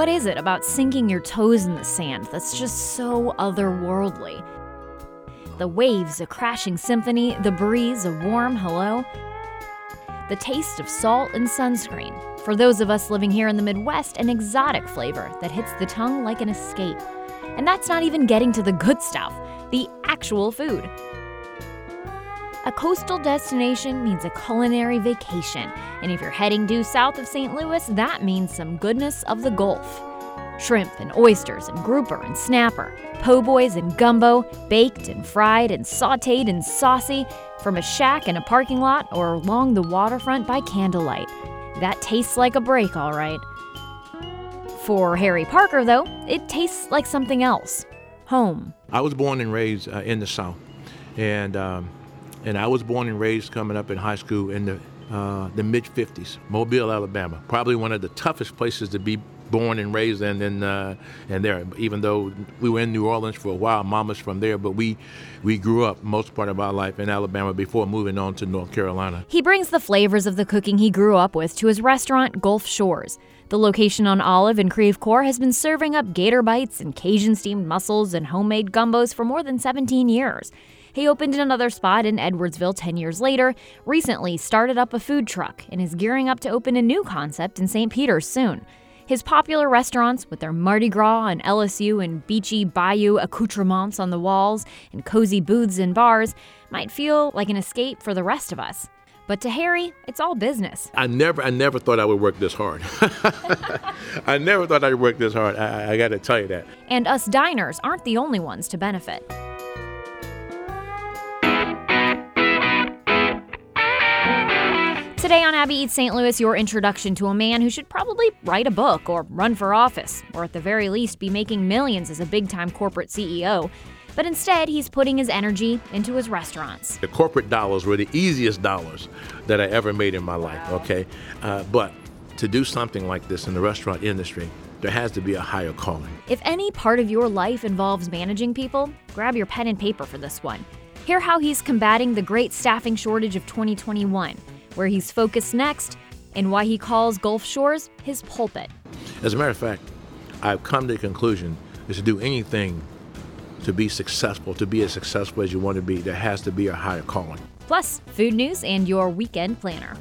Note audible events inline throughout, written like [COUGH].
What is it about sinking your toes in the sand that's just so otherworldly? The waves, a crashing symphony, the breeze, a warm hello. The taste of salt and sunscreen. For those of us living here in the Midwest, an exotic flavor that hits the tongue like an escape. And that's not even getting to the good stuff, the actual food. A coastal destination means a culinary vacation, and if you're heading due south of St. Louis, that means some goodness of the Gulf. Shrimp and oysters and grouper and snapper, po' boys and gumbo, baked and fried and sauteed and saucy, from a shack in a parking lot or along the waterfront by candlelight. That tastes like a break, all right. For Harry Parker, though, it tastes like something else home. I was born and raised uh, in the South, and um, and I was born and raised coming up in high school in the uh, the mid 50s, Mobile, Alabama. Probably one of the toughest places to be born and raised in, and uh, and there. Even though we were in New Orleans for a while, Mama's from there, but we we grew up most part of our life in Alabama before moving on to North Carolina. He brings the flavors of the cooking he grew up with to his restaurant, Gulf Shores. The location on Olive and Creve Coeur has been serving up gator bites and Cajun steamed mussels and homemade gumbos for more than 17 years. He opened another spot in Edwardsville 10 years later, recently started up a food truck, and is gearing up to open a new concept in St. Peter's soon. His popular restaurants, with their Mardi Gras and LSU and beachy bayou accoutrements on the walls and cozy booths and bars, might feel like an escape for the rest of us. But to Harry, it's all business. I never, I never thought I would work this hard. [LAUGHS] I never thought I'd work this hard. I, I got to tell you that. And us diners aren't the only ones to benefit. Today on Abby Eats St. Louis, your introduction to a man who should probably write a book or run for office, or at the very least be making millions as a big time corporate CEO. But instead, he's putting his energy into his restaurants. The corporate dollars were the easiest dollars that I ever made in my life, okay? Uh, but to do something like this in the restaurant industry, there has to be a higher calling. If any part of your life involves managing people, grab your pen and paper for this one. Hear how he's combating the great staffing shortage of 2021 where he's focused next, and why he calls Gulf Shores his pulpit. As a matter of fact, I've come to the conclusion is to do anything to be successful, to be as successful as you want to be, there has to be a higher calling. Plus, food news and your weekend planner.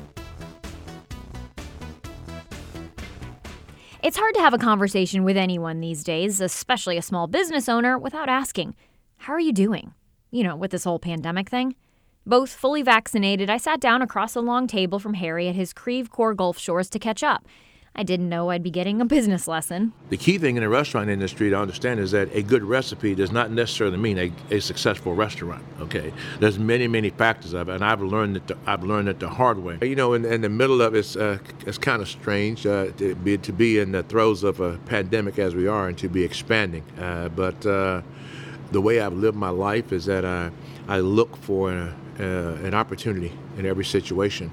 It's hard to have a conversation with anyone these days, especially a small business owner, without asking, How are you doing? You know, with this whole pandemic thing. Both fully vaccinated, I sat down across a long table from Harry at his Creve Coeur Gulf Shores to catch up. I didn't know I'd be getting a business lesson. The key thing in the restaurant industry to understand is that a good recipe does not necessarily mean a, a successful restaurant. Okay, there's many many factors of it, and I've learned that The, I've learned it the hard way. You know, in, in the middle of it's uh, it's kind of strange uh, to be to be in the throes of a pandemic as we are, and to be expanding. Uh, but uh, the way I've lived my life is that I I look for uh, an opportunity in every situation.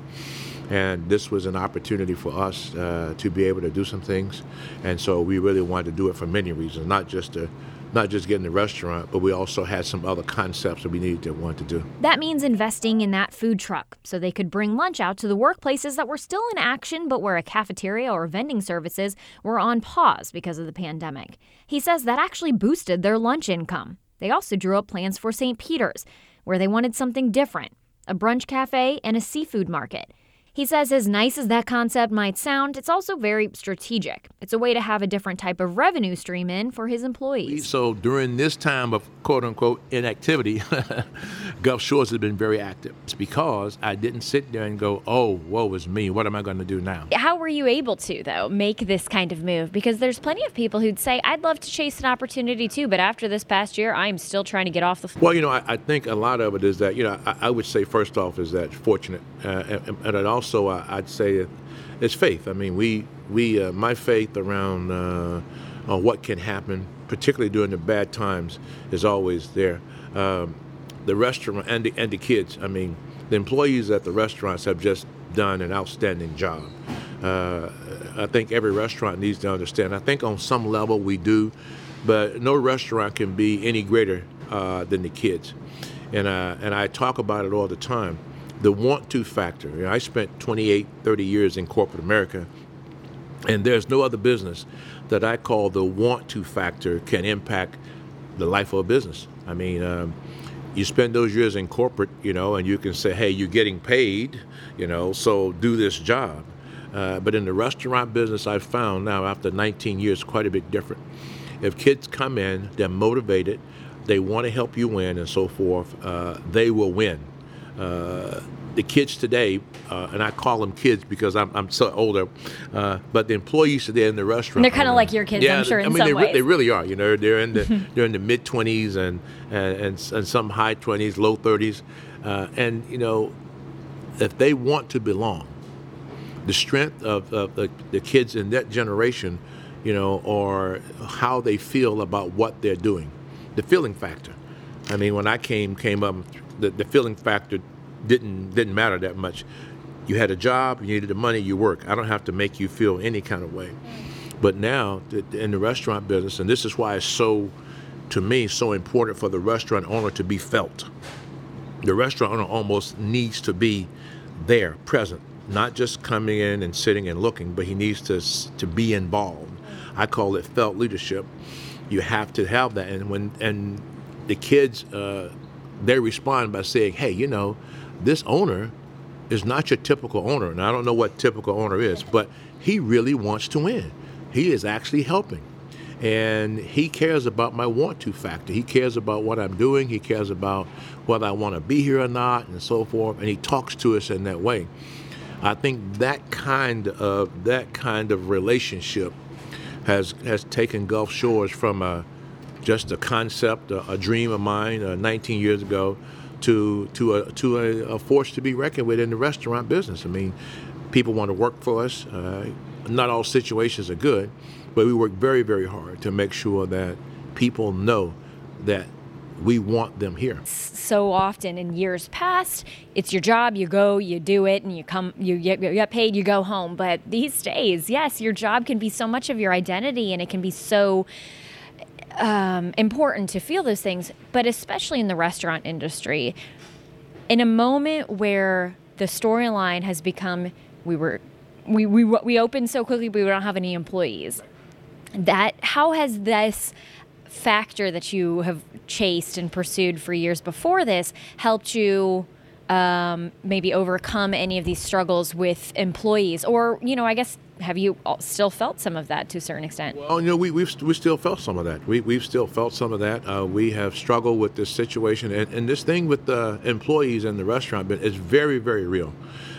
And this was an opportunity for us uh, to be able to do some things. And so we really wanted to do it for many reasons, not just to not just get in the restaurant, but we also had some other concepts that we needed to want to do. That means investing in that food truck so they could bring lunch out to the workplaces that were still in action, but where a cafeteria or vending services were on pause because of the pandemic. He says that actually boosted their lunch income. They also drew up plans for St. Peter's, where they wanted something different a brunch cafe and a seafood market. He says, as nice as that concept might sound, it's also very strategic. It's a way to have a different type of revenue stream in for his employees. So during this time of quote unquote inactivity, [LAUGHS] Gulf Shores has been very active. It's because I didn't sit there and go, oh, woe is me. What am I going to do now? How were you able to, though, make this kind of move? Because there's plenty of people who'd say, I'd love to chase an opportunity too, but after this past year, I'm still trying to get off the floor. Well, you know, I, I think a lot of it is that, you know, I, I would say first off is that fortunate. Uh, and, and it also also uh, I'd say it's faith. I mean, we we uh, my faith around uh, on what can happen, particularly during the bad times, is always there. Um, the restaurant and the, and the kids. I mean, the employees at the restaurants have just done an outstanding job. Uh, I think every restaurant needs to understand. I think on some level we do, but no restaurant can be any greater uh, than the kids. And uh, and I talk about it all the time the want to factor. You know, I spent 28, 30 years in corporate America, And there's no other business that I call the want to factor can impact the life of a business. I mean, um, you spend those years in corporate, you know, and you can say, hey, you're getting paid, you know, so do this job. Uh, but in the restaurant business, I've found now after 19 years, quite a bit different. If kids come in, they're motivated, they want to help you win, and so forth, uh, they will win. Uh, the kids today, uh, and I call them kids because I'm, I'm so older, uh, but the employees today in the restaurant. They're kind of like your kids, yeah, I'm sure. In some ways. I mean, they, re- they, really are. You know, they're in the [LAUGHS] they're in the mid 20s and, and and and some high 20s, low 30s, uh, and you know, if they want to belong, the strength of, of the, the kids in that generation, you know, or how they feel about what they're doing, the feeling factor. I mean, when I came came up, the, the feeling factor didn't didn't matter that much. You had a job, you needed the money, you work. I don't have to make you feel any kind of way. But now in the restaurant business, and this is why it's so, to me, so important for the restaurant owner to be felt. The restaurant owner almost needs to be there, present, not just coming in and sitting and looking, but he needs to to be involved. I call it felt leadership. You have to have that, and when and the kids, uh, they respond by saying, "Hey, you know, this owner is not your typical owner. And I don't know what typical owner is, but he really wants to win. He is actually helping. And he cares about my want to factor. He cares about what I'm doing. He cares about whether I want to be here or not, and so forth. And he talks to us in that way. I think that kind of that kind of relationship has has taken Gulf Shores from a just a concept, a, a dream of mine, uh, 19 years ago, to to a to a, a, force to be reckoned with in the restaurant business. I mean, people want to work for us. Uh, not all situations are good, but we work very very hard to make sure that people know that we want them here. So often in years past, it's your job, you go, you do it, and you come, you get, you get paid, you go home. But these days, yes, your job can be so much of your identity, and it can be so um, important to feel those things, but especially in the restaurant industry, in a moment where the storyline has become we were we, we we opened so quickly we don't have any employees. That how has this factor that you have chased and pursued for years before this helped you um, maybe overcome any of these struggles with employees or you know i guess have you still felt some of that to a certain extent? Well, you know, we, we've we still felt some of that. We, we've still felt some of that. Uh, we have struggled with this situation. And, and this thing with the employees in the restaurant is very, very real.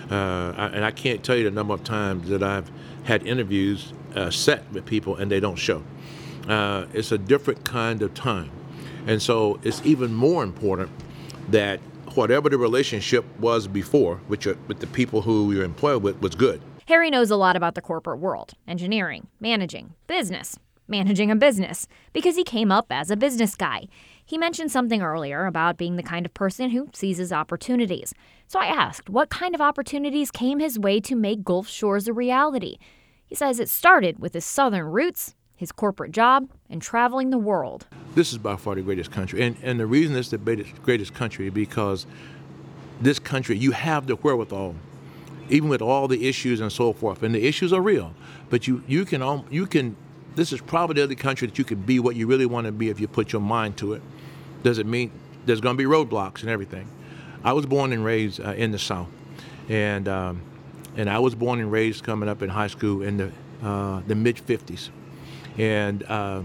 Uh, I, and I can't tell you the number of times that I've had interviews uh, set with people and they don't show. Uh, it's a different kind of time. And so it's even more important that whatever the relationship was before, which with the people who you're employed with, was good. Harry knows a lot about the corporate world engineering, managing, business, managing a business, because he came up as a business guy. He mentioned something earlier about being the kind of person who seizes opportunities. So I asked what kind of opportunities came his way to make Gulf Shores a reality. He says it started with his southern roots, his corporate job, and traveling the world. This is by far the greatest country. And, and the reason it's the greatest country because this country, you have the wherewithal even with all the issues and so forth. And the issues are real, but you you can you can. This is probably the only country that you can be what you really want to be if you put your mind to it. Does it mean there's going to be roadblocks and everything? I was born and raised uh, in the South, and um, and I was born and raised coming up in high school in the uh, the mid '50s, and uh,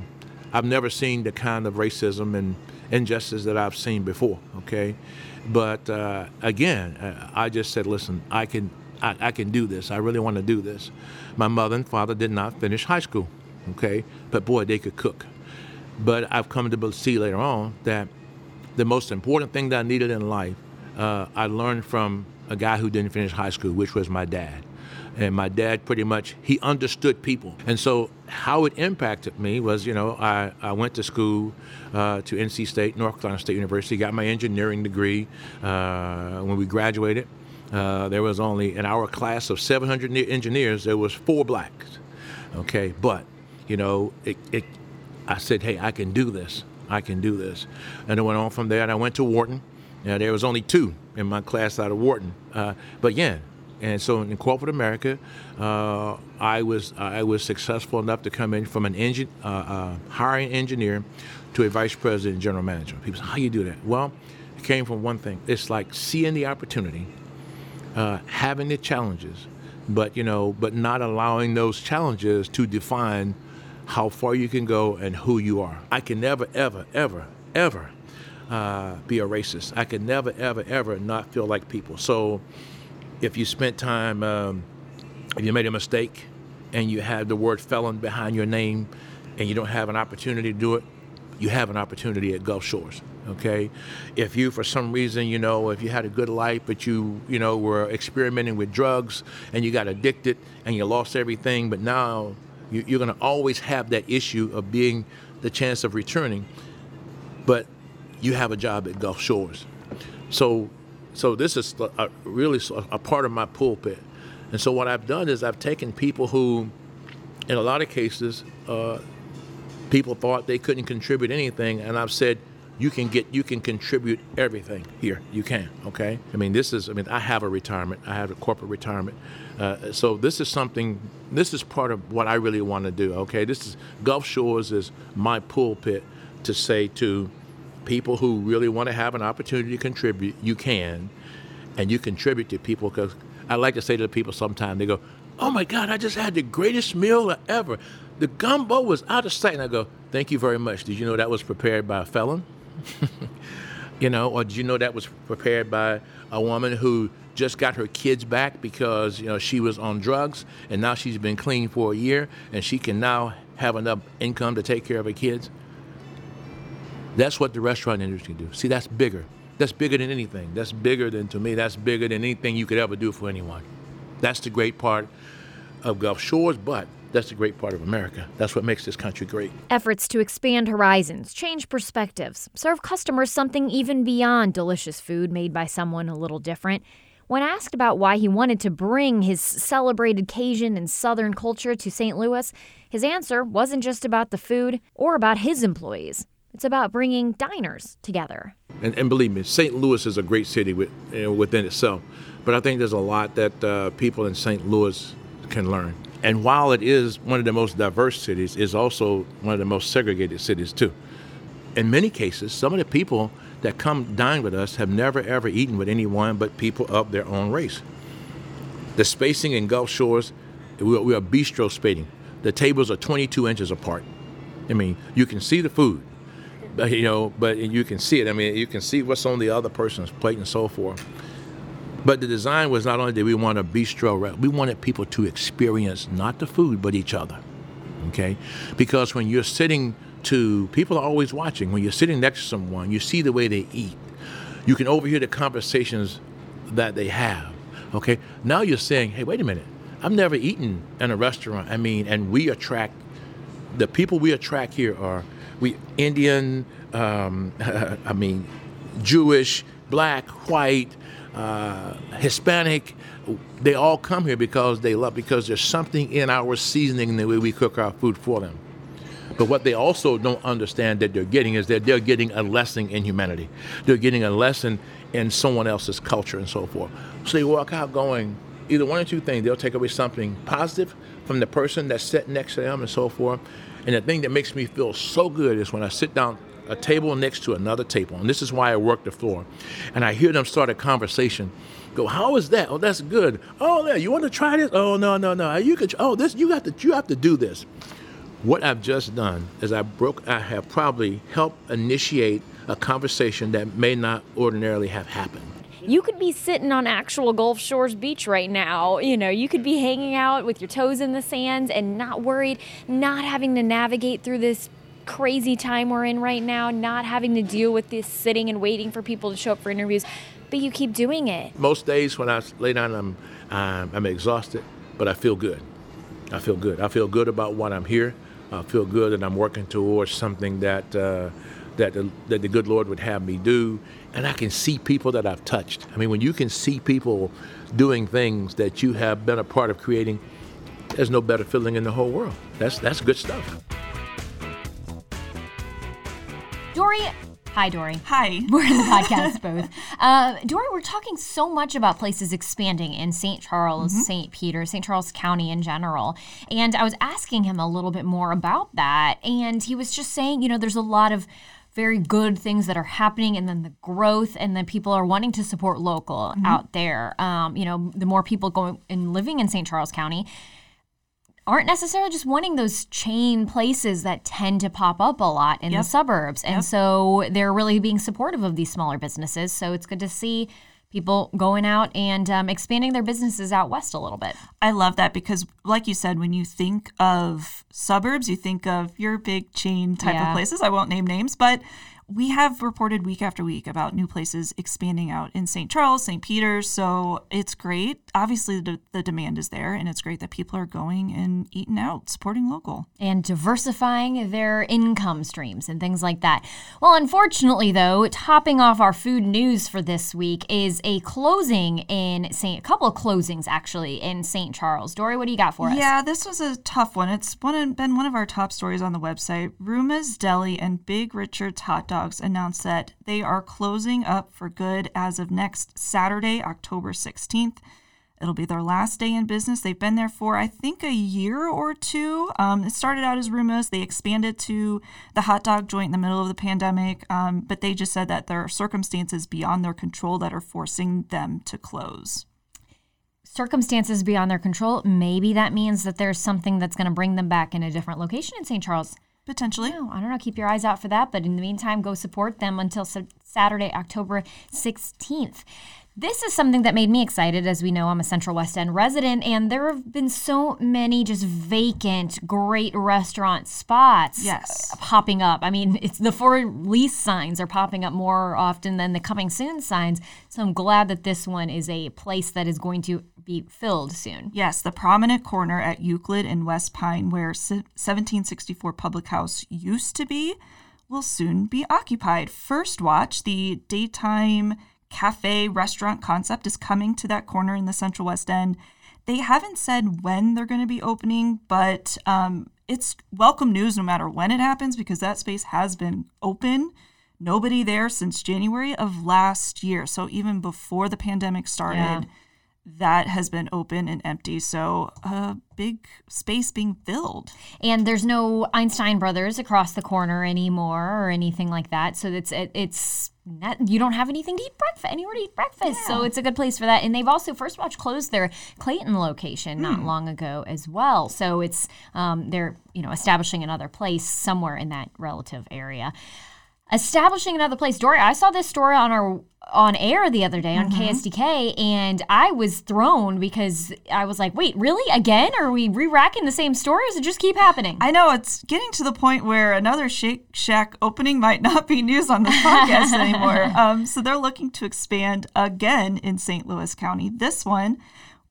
I've never seen the kind of racism and injustice that I've seen before. Okay, but uh, again, uh, I just said, listen, I can I, I can do this. I really want to do this. My mother and father did not finish high school, okay? But boy, they could cook. But I've come to see later on that the most important thing that I needed in life, uh, I learned from a guy who didn't finish high school, which was my dad. And my dad pretty much, he understood people. And so how it impacted me was, you know, I, I went to school uh, to NC State, North Carolina State University, got my engineering degree. Uh, when we graduated, uh, there was only in our class of 700 engineers, there was four blacks. Okay, but you know, it, it, I said, hey, I can do this. I can do this, and I went on from there. And I went to Wharton. Now, there was only two in my class out of Wharton, uh, but yeah, And so in corporate America, uh, I was I was successful enough to come in from an uh, uh, hiring engineer to a vice president and general manager. People say, "How you do that?" Well, it came from one thing. It's like seeing the opportunity, uh, having the challenges, but you know, but not allowing those challenges to define how far you can go and who you are. I can never, ever, ever, ever uh, be a racist. I can never, ever, ever not feel like people. So if you spent time, um, if you made a mistake and you have the word felon behind your name and you don't have an opportunity to do it, you have an opportunity at Gulf Shores. Okay, if you for some reason you know if you had a good life but you you know were experimenting with drugs and you got addicted and you lost everything, but now you, you're going to always have that issue of being the chance of returning, but you have a job at Gulf Shores. So, so this is a, really a part of my pulpit. And so what I've done is I've taken people who, in a lot of cases, uh, people thought they couldn't contribute anything, and I've said, you can get you can contribute everything here. You can okay? I mean this is i mean i have a retirement i have a corporate retirement. Uh, so this is something this is part of what i really want to do okay? This is gulf shores is my pulpit to say to people who really want to have an opportunity to contribute you can and you contribute to people because i like to say to the people sometimes they go oh my god i just had the greatest meal ever. The gumbo was out of sight and i go thank you very much. Did you know that was prepared by a felon [LAUGHS] you know, or did you know that was prepared by a woman who just got her kids back because you know she was on drugs and now she's been clean for a year and she can now have enough income to take care of her kids. That's what the restaurant industry can do. See, that's bigger. That's bigger than anything. That's bigger than to me. That's bigger than anything you could ever do for anyone. That's the great part of Gulf Shores, but that's the great part of America. That's what makes this country great. Efforts to expand horizons, change perspectives, serve customers something even beyond delicious food made by someone a little different. When asked about why he wanted to bring his celebrated Cajun and Southern culture to St. Louis, his answer wasn't just about the food or about his employees. It's about bringing diners together. And, and believe me, St. Louis is a great city with, you know, within itself. But I think there's a lot that uh, people in St. Louis can learn. And while it is one of the most diverse cities, it's also one of the most segregated cities too. In many cases, some of the people that come dine with us have never ever eaten with anyone but people of their own race. The spacing in Gulf Shores, we are, bistro spacing. The tables are 22 inches apart. I mean, you can see the food, but, you know, but you can see it. I mean, you can see what's on the other person's plate and so forth. But the design was not only did we want a bistro, we wanted people to experience not the food, but each other. Okay? Because when you're sitting to, people are always watching. When you're sitting next to someone, you see the way they eat. You can overhear the conversations that they have. Okay? Now you're saying, hey, wait a minute. I've never eaten in a restaurant. I mean, and we attract, the people we attract here are we Indian, um, [LAUGHS] I mean, Jewish, black, white, uh, Hispanic, they all come here because they love, because there's something in our seasoning in the way we cook our food for them. But what they also don't understand that they're getting is that they're getting a lesson in humanity. They're getting a lesson in someone else's culture and so forth. So they walk out going, either one or two things. They'll take away something positive from the person that's sitting next to them and so forth. And the thing that makes me feel so good is when I sit down a table next to another table. And this is why I work the floor. And I hear them start a conversation. Go, how is that? Oh, that's good. Oh, yeah, you want to try this? Oh, no, no, no. You could. Oh, this. You got to. You have to do this. What I've just done is I broke. I have probably helped initiate a conversation that may not ordinarily have happened. You could be sitting on actual Gulf Shores Beach right now. You know, you could be hanging out with your toes in the sand and not worried, not having to navigate through this crazy time we're in right now, not having to deal with this sitting and waiting for people to show up for interviews, but you keep doing it. Most days when I lay down, I'm um, I'm exhausted, but I feel good. I feel good. I feel good about what I'm here. I feel good that I'm working towards something that uh, that the, that the good Lord would have me do, and I can see people that I've touched. I mean, when you can see people doing things that you have been a part of creating, there's no better feeling in the whole world. That's that's good stuff. Dory, Hi, Dory. Hi. [LAUGHS] We're in the podcast both. Uh, Dory, we're talking so much about places expanding in St. Charles, Mm-hmm. St. Peter, St. Charles County in general. And I was asking him a little bit more about that. And he was just saying, you know, there's a lot of very good things that are happening and then the growth and then people are wanting to support local Mm-hmm. out there um, you know the more people going and living in st charles county aren't necessarily just wanting those chain places that tend to pop up a lot in the suburbs. And so they're really being supportive of these smaller businesses. So it's good to see people going out and um, expanding their businesses out west a little bit. I love that because, like you said, when you think of suburbs, you think of your big chain type Yeah. of places. I won't name names, but we have reported week after week about new places expanding out in St. Charles, St. Peter's. So it's great. Obviously, the, the demand is there, and it's great that people are going and eating out, supporting local. and diversifying their income streams and things like that. Well, unfortunately, though, topping off our food news for this week is a closing in St. A couple of closings actually in St. Charles. Dory, what do you got for us? Yeah, this was a tough one. It's one of, been one of our top stories on the website. Ruma's Deli and Big Richard's Hot Dogs announced that they are closing up for good as of next Saturday, October 16th. It'll be their last day in business. They've been there for, I think, a year or two. Um, it started out as Ruma's. They expanded to the hot dog joint in the middle of the pandemic, um, but they just said that there are circumstances beyond their control that are forcing them to close. circumstances beyond their control, maybe that means that there's something that's going to bring them back in a different location in St. Charles. Potentially. No, I don't know. Keep your eyes out for that. But in the meantime, go support them until Saturday, October 16th. This is something that made me excited. As we know, I'm a Central West End resident, and there have been so many just vacant, great restaurant spots Yes. uh, popping up. I mean, it's the for lease signs are popping up more often than the coming soon signs. So I'm glad that this one is a place that is going to be filled soon. Yes, the prominent corner at Euclid and West Pine, where 1764 Public House used to be, will soon be occupied. First Watch, the daytime cafe restaurant concept, is coming to that corner in the Central West End. They haven't said when they're going to be opening, but um, it's welcome news no matter when it happens because that space has been open. Nobody there since January of last year. So even before the pandemic started, Yeah. that has been open and empty. So a big space being filled. and there's no Einstein Brothers across the corner anymore or anything like that. So it's it, it's you don't have anything to eat breakfast anywhere to eat breakfast. So it's a good place for that. And they've also First Watch closed their Clayton location not long ago as well. So it's um, they're you know establishing another place somewhere in that relative area. Establishing another place. Dory, I saw this story on our on air the other day on KSDK, and I was thrown because I was like, "Wait, really? Again? Are we re-racking the same stories? It just keep happening." I know it's getting to the point where another Shake Shack opening might [LAUGHS] not be news on this podcast anymore. [LAUGHS] Um, so they're looking to expand again in St. Louis County. This one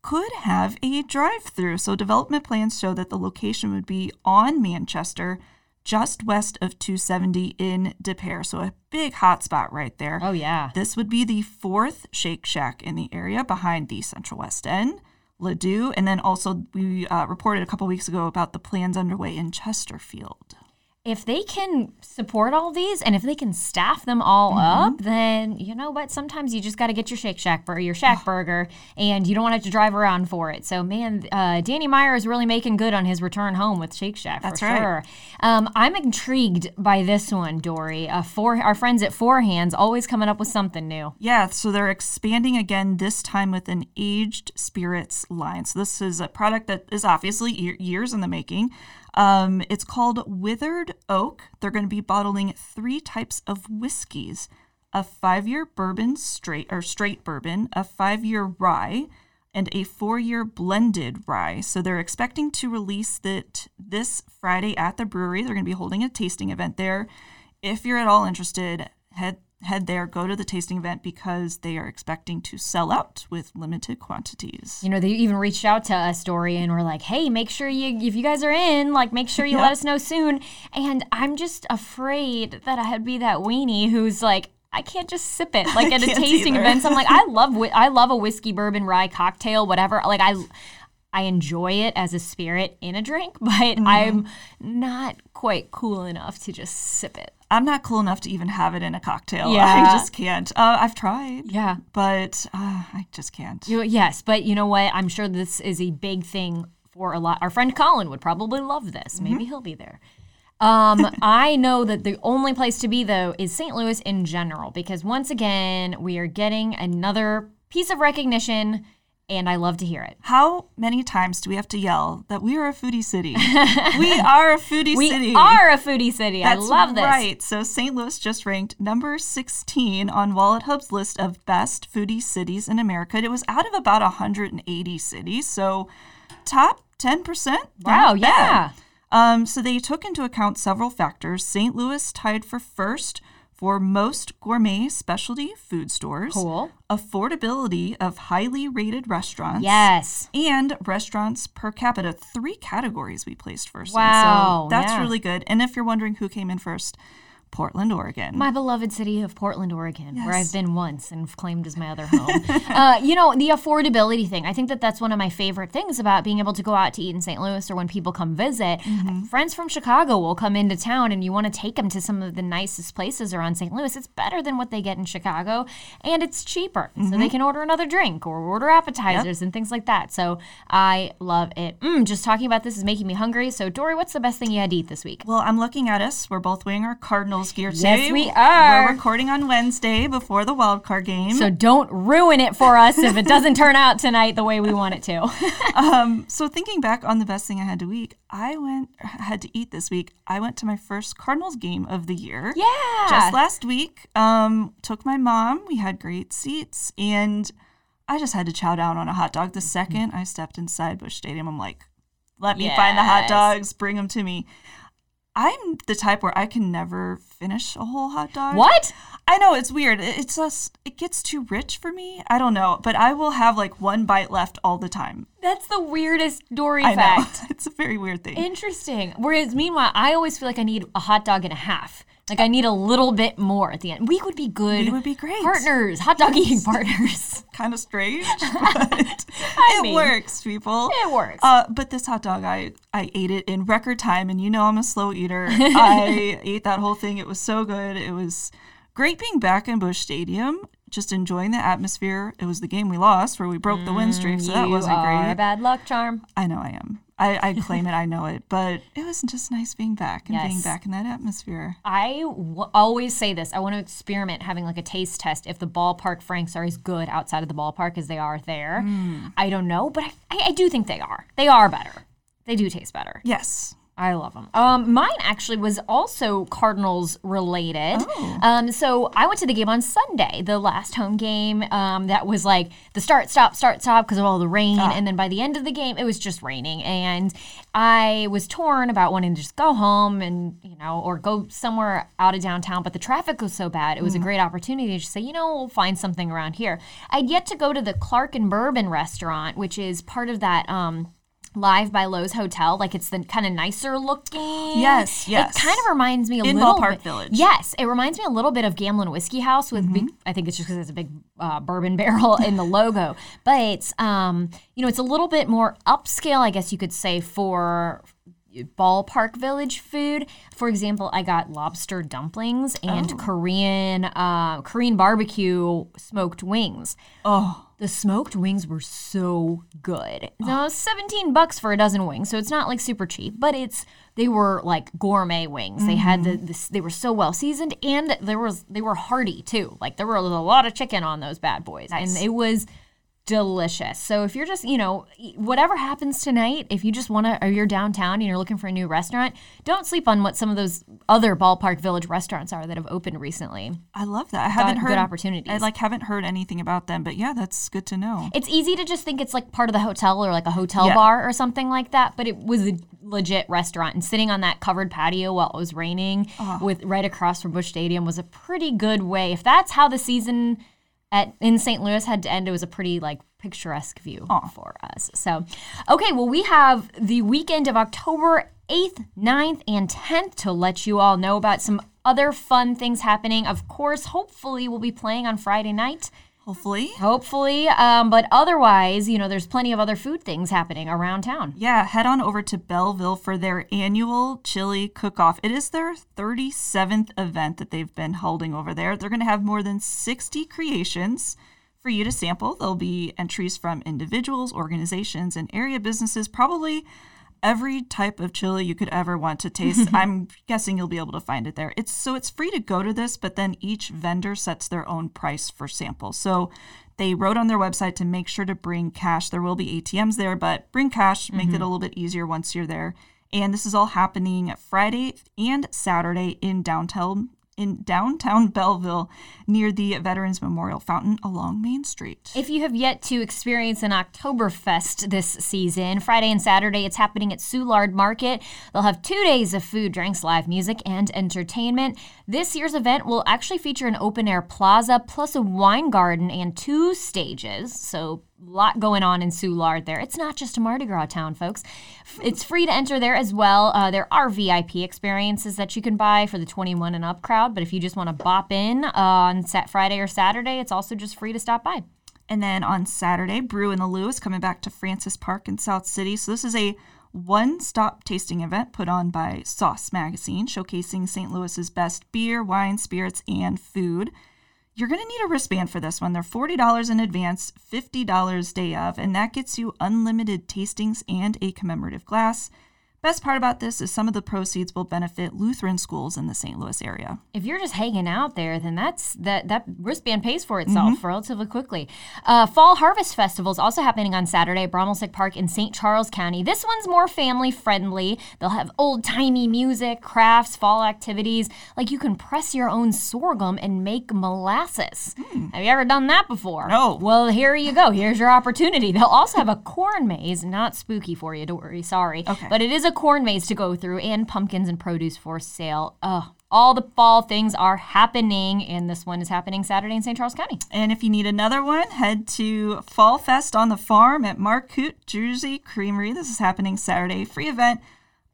could have a drive through. So development plans show that the location would be on Manchester, just west of 270 in Des Peres. So a big hotspot right there. Oh yeah. This would be the fourth Shake Shack in the area behind the Central West End, Ladue, and then also we uh, reported a couple weeks ago about the plans underway in Chesterfield. If they can support all these and if they can staff them all up, then you know what? Sometimes you just got to get your Shake Shack burger, your Shack burger, and you don't want to have to drive around for it. So, man, uh, Danny Meyer is really making good on his return home with Shake Shack That's for right. sure. Um, I'm intrigued by this one, Dory. Uh, four, our friends at Four Hands always coming up with something new. Yeah, so they're expanding again, this time with an aged spirits line. So this is a product that is obviously years in the making. Um, it's called Withered Oak. They're going to be bottling three types of whiskeys: a five-year bourbon straight or straight bourbon, a five-year rye, and a four-year blended rye. So they're expecting to release that this Friday at the brewery. They're going to be holding a tasting event there. If you're at all interested, head head there, go to the tasting event because they are expecting to sell out with limited quantities. You know, they even reached out to us, Dory, and were like, "Hey, make sure you, if you guys are in, like, make sure you Yeah. let us know soon." And I'm just afraid that I'd be that weenie who's like, I can't just sip it [LAUGHS] like at a tasting either. event. So I'm like, I [LAUGHS] love, whi- I love a whiskey, bourbon, rye cocktail, whatever. Like I. I enjoy it as a spirit in a drink, [LAUGHS] but Mm-hmm. I'm not quite cool enough to just sip it. I'm not cool enough to even have it in a cocktail. Yeah. I just can't. Uh, I've tried, Yeah. but uh, I just can't. You, yes, but you know what? I'm sure this is a big thing for a lot. Our friend Colin would probably love this. Maybe he'll be there. Um, [LAUGHS] I know that the only place to be though is St. Louis in general because once again we are getting another piece of recognition, and I love to hear it. How many times do we have to yell that we are a foodie city? [LAUGHS] we are a foodie We city. We are a foodie city. That's I love this. Right. So St. Louis just ranked number 16 on WalletHub's list of best foodie cities in America. It was out of about 180 cities. So top 10%. Wow. Yeah. Um, so they took into account several factors. St. Louis tied for first for most gourmet specialty food stores, Cool. affordability of highly rated restaurants, Yes. and restaurants per capita. Three categories we placed first. in. Wow, So that's yeah. really good. And if you're wondering who came in first, Portland, Oregon. My beloved city of Portland, Oregon, where I've been once and claimed as my other home. [LAUGHS] uh, you know, the affordability thing. I think that that's one of my favorite things about being able to go out to eat in St. Louis or when people come visit. Mm-hmm. Friends from Chicago will come into town and you want to take them to some of the nicest places around St. Louis. It's better than what they get in Chicago and it's cheaper. So Mm-hmm. they can order another drink or order appetizers and things like that. So I love it. Mm, just talking about this is making me hungry. So, Dory, what's the best thing you had to eat this week? well, I'm looking at us. We're both wearing our Cardinals gear today. Yes, we are. We're recording on Wednesday before the wild card game. So don't ruin it for us if it doesn't turn out tonight the way we want it to. [LAUGHS] [LAUGHS] Um, so thinking back on the best thing I had to week, I went had to eat this week. I went to my first Cardinals game of the year. yeah. Just last week, um, took my mom. We had great seats, and I just had to chow down on a hot dog. The second I stepped inside Busch Stadium, I'm like, "Let me find the hot dogs. Bring them to me." I'm the type where I can never finish a whole hot dog. what? I know it's weird. It's just it gets too rich for me. I don't know, but I will have like one bite left all the time. That's the weirdest Dory I know fact. [LAUGHS] it's a very weird thing. Interesting. Whereas meanwhile, I always feel like I need a hot dog and a half. Like I need a little bit more at the end. We would be good. We would be great. partners, hot dog eating partners. [LAUGHS] kind of strange, [LAUGHS] but it mean, works, people. It works. Uh, but this hot dog, I I ate it in record time, and you know I'm a slow eater. I [LAUGHS] ate that whole thing. It was so good. It was great being back in Busch Stadium, just enjoying the atmosphere. It was the game we lost where we broke the win streak, so that you wasn't great. a bad luck charm. I know I am. I, I [LAUGHS] claim it. I know it. But it was just nice being back and being back in that atmosphere. I w- always say this. I want to experiment having like a taste test if the ballpark Franks are as good outside of the ballpark as they are there. Hmm. I don't know, but I, I, I do think they are. They are better. They do taste better. Yes. I love them. Um, mine actually was also Cardinals related. Oh. Um, so I went to the game on Sunday, the last home game. Um, that was like the start, stop, start, stop because of all the rain, Ah. and then by the end of the game, it was just raining, and I was torn about wanting to just go home and you know, or go somewhere out of downtown. But the traffic was so bad; it was a Mm. great opportunity to just say, you know, we'll find something around here. I'd yet to go to the Clark and Bourbon restaurant, which is part of that. Um, Live by Loews Hotel, like it's the kind of nicer looking. Yes, yes. It kind of reminds me a In little Ballpark bit- Village. Yes, it reminds me a little bit of Gamlin Whiskey House with big. I think it's just because it's a big uh, bourbon [LAUGHS] barrel in the logo, but um, you know, it's a little bit more upscale, I guess you could say, for ballpark village food for example i got lobster dumplings and korean uh, korean barbecue smoked wings Oh, the smoked wings were so good. Oh. It's 17 bucks for a dozen wings, so it's not like super cheap, but it's they were like gourmet wings. They had the mm-hmm. this, they were so well seasoned and there was they were hearty too. Like there was a lot of chicken on those bad boys and it was delicious. So if you're just, you know, whatever happens tonight, if you just want to or you're downtown and you're looking for a new restaurant, don't sleep on what some of those other ballpark village restaurants are that have opened recently. I love that. I haven't good heard opportunities. I like haven't heard anything about them, but yeah, that's good to know. It's easy to just think it's like part of the hotel or like a hotel Yeah. bar or something like that, but it was a legit restaurant. And sitting on that covered patio while it was raining, with right across from Busch Stadium, was a pretty good way. If that's how the season at in St. Louis had to end, it was a pretty like picturesque view for us. So, okay, well we have the weekend of October 8th, 9th, and 10th to let you all know about some other fun things happening. Of course, hopefully we'll be playing on Friday night Hopefully. Hopefully. Um, but otherwise, you know, there's plenty of other food things happening around town. Yeah, head on over to Belleville for their annual chili cook off. It is their 37th event that they've been holding over there. They're going to have more than 60 creations for you to sample. There'll be entries from individuals, organizations, and area businesses, probably every type of chili you could ever want to taste. [LAUGHS] I'm guessing you'll be able to find it there. It's so it's free to go to this, but then each vendor sets their own price for samples. So they wrote on their website to make sure to bring cash. There will be ATMs there, but bring cash, make it mm-hmm. a little bit easier once you're there. And this is all happening Friday and Saturday in downtown in downtown Belleville near the Veterans Memorial Fountain along Main Street. If you have yet to experience an Oktoberfest this season, Friday and Saturday it's happening at Soulard Market. They'll have two days of food, drinks, live music, and entertainment. This year's event will actually feature an open air plaza plus a wine garden and two stages. So lot going on in Soulard there. It's not just a Mardi Gras town, folks. It's free to enter there as well. Uh, there are VIP experiences that you can buy for the 21 and up crowd, but if you just want to bop in uh, on Sat Friday or Saturday, it's also just free to stop by. And then on Saturday, Brew in the Lou is coming back to Francis Park in South City. So this is a one-stop tasting event put on by Sauce Magazine, showcasing St. Louis's best beer, wine, spirits, and food. You're going to need a wristband for this one. They're $40 in advance, $50 day of, and that gets you unlimited tastings and a commemorative glass. Best part about this is some of the proceeds will benefit Lutheran schools in the St. Louis area. If you're just hanging out there, then that's that that wristband pays for itself relatively quickly. Uh, Fall Harvest Festival is also happening on Saturday at Broemmelsiek Park in St. Charles County. This one's more family friendly. They'll have old timey music, crafts, fall activities. Like you can press your own sorghum and make molasses. Have you ever done that before? No. Well, here you go. Here's your opportunity. They'll also have a corn maze, not spooky for you, don't worry, sorry. Okay. But it is a corn maze to go through and pumpkins and produce for sale. Ugh. All the fall things are happening, and this one is happening Saturday in St. Charles County. And if you need another one, head to Fall Fest on the Farm at Marcoot Jersey Creamery. This is happening Saturday. Free event.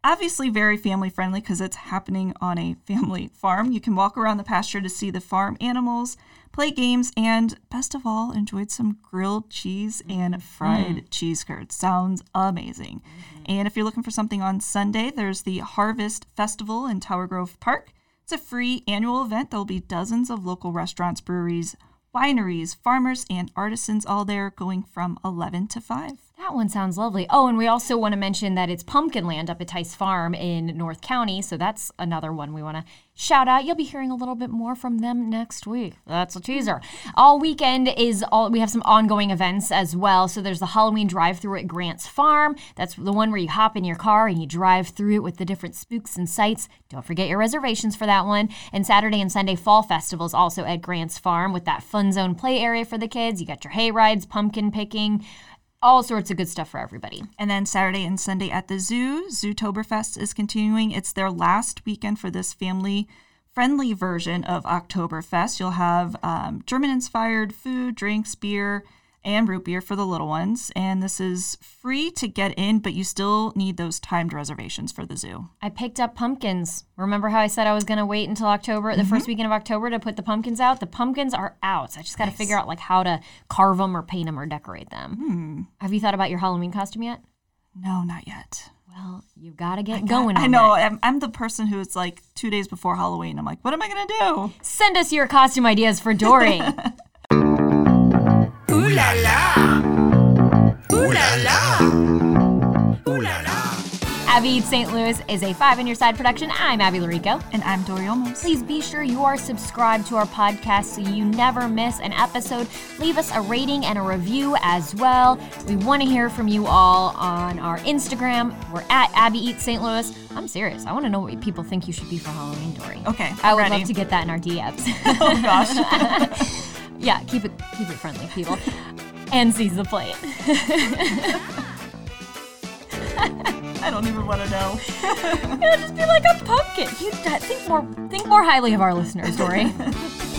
Obviously, very family friendly because it's happening on a family [LAUGHS] farm. You can walk around the pasture to see the farm animals, play games, and best of all, enjoy some grilled cheese and mm-hmm. fried cheese curds. Sounds amazing. Mm-hmm. And if you're looking for something on Sunday, there's the Harvest Festival in Tower Grove Park. It's a free annual event. There'll be dozens of local restaurants, breweries, wineries, farmers, and artisans all there going from 11 to 5. That one sounds lovely. Oh, and we also want to mention that it's Pumpkin Land up at Thies Farm in North County. So that's another one we want to shout out. You'll be hearing a little bit more from them next week. That's a teaser. All weekend is all we have some ongoing events as well. So there's the Halloween drive through at Grant's Farm. That's the one where you hop in your car and you drive through it with the different spooks and sights. Don't forget your reservations for that one. And Saturday and Sunday fall festivals also at Grant's Farm with that fun zone play area for the kids. You got your hay rides, pumpkin picking, all sorts of good stuff for everybody. And then Saturday and Sunday at the zoo, Zootoberfest is continuing. It's their last weekend for this family friendly version of Oktoberfest. You'll have um, German inspired food, drinks, beer, and root beer for the little ones. And this is free to get in, but you still need those timed reservations for the zoo. I picked up pumpkins. Remember how I said I was going to wait until October, the first mm-hmm. weekend of October to put the pumpkins out? The pumpkins are out. So I just got to figure out like how to carve them or paint them or decorate them. Hmm. Have you thought about your Halloween costume yet? No, not yet. Well, you got to get going on I know. I'm, I'm the person who's like two days before Halloween. I'm like, what am I going to do? Send us your costume ideas for Dory. [LAUGHS] Ooh la la. Ooh la la. Ooh la la. Abby Eats St. Louis is a five On Your Side production. I'm Abby Llorico. And I'm Dory Olmos. Please be sure you are subscribed to our podcast so you never miss an episode. Leave us a rating and a review as well. We want to hear from you all on our Instagram. We're at Abby Eats St. Louis. I'm serious. I want to know what people think you should be for Halloween, Dory. Okay, I I'm would ready. love to get that in our DMs. Oh gosh. [LAUGHS] [LAUGHS] yeah, keep it keep it friendly, people. and seize the plate. [LAUGHS] I don't even want to know. [LAUGHS] It'll just be like a pumpkin. You think more think more highly of our listeners, Dory. [LAUGHS]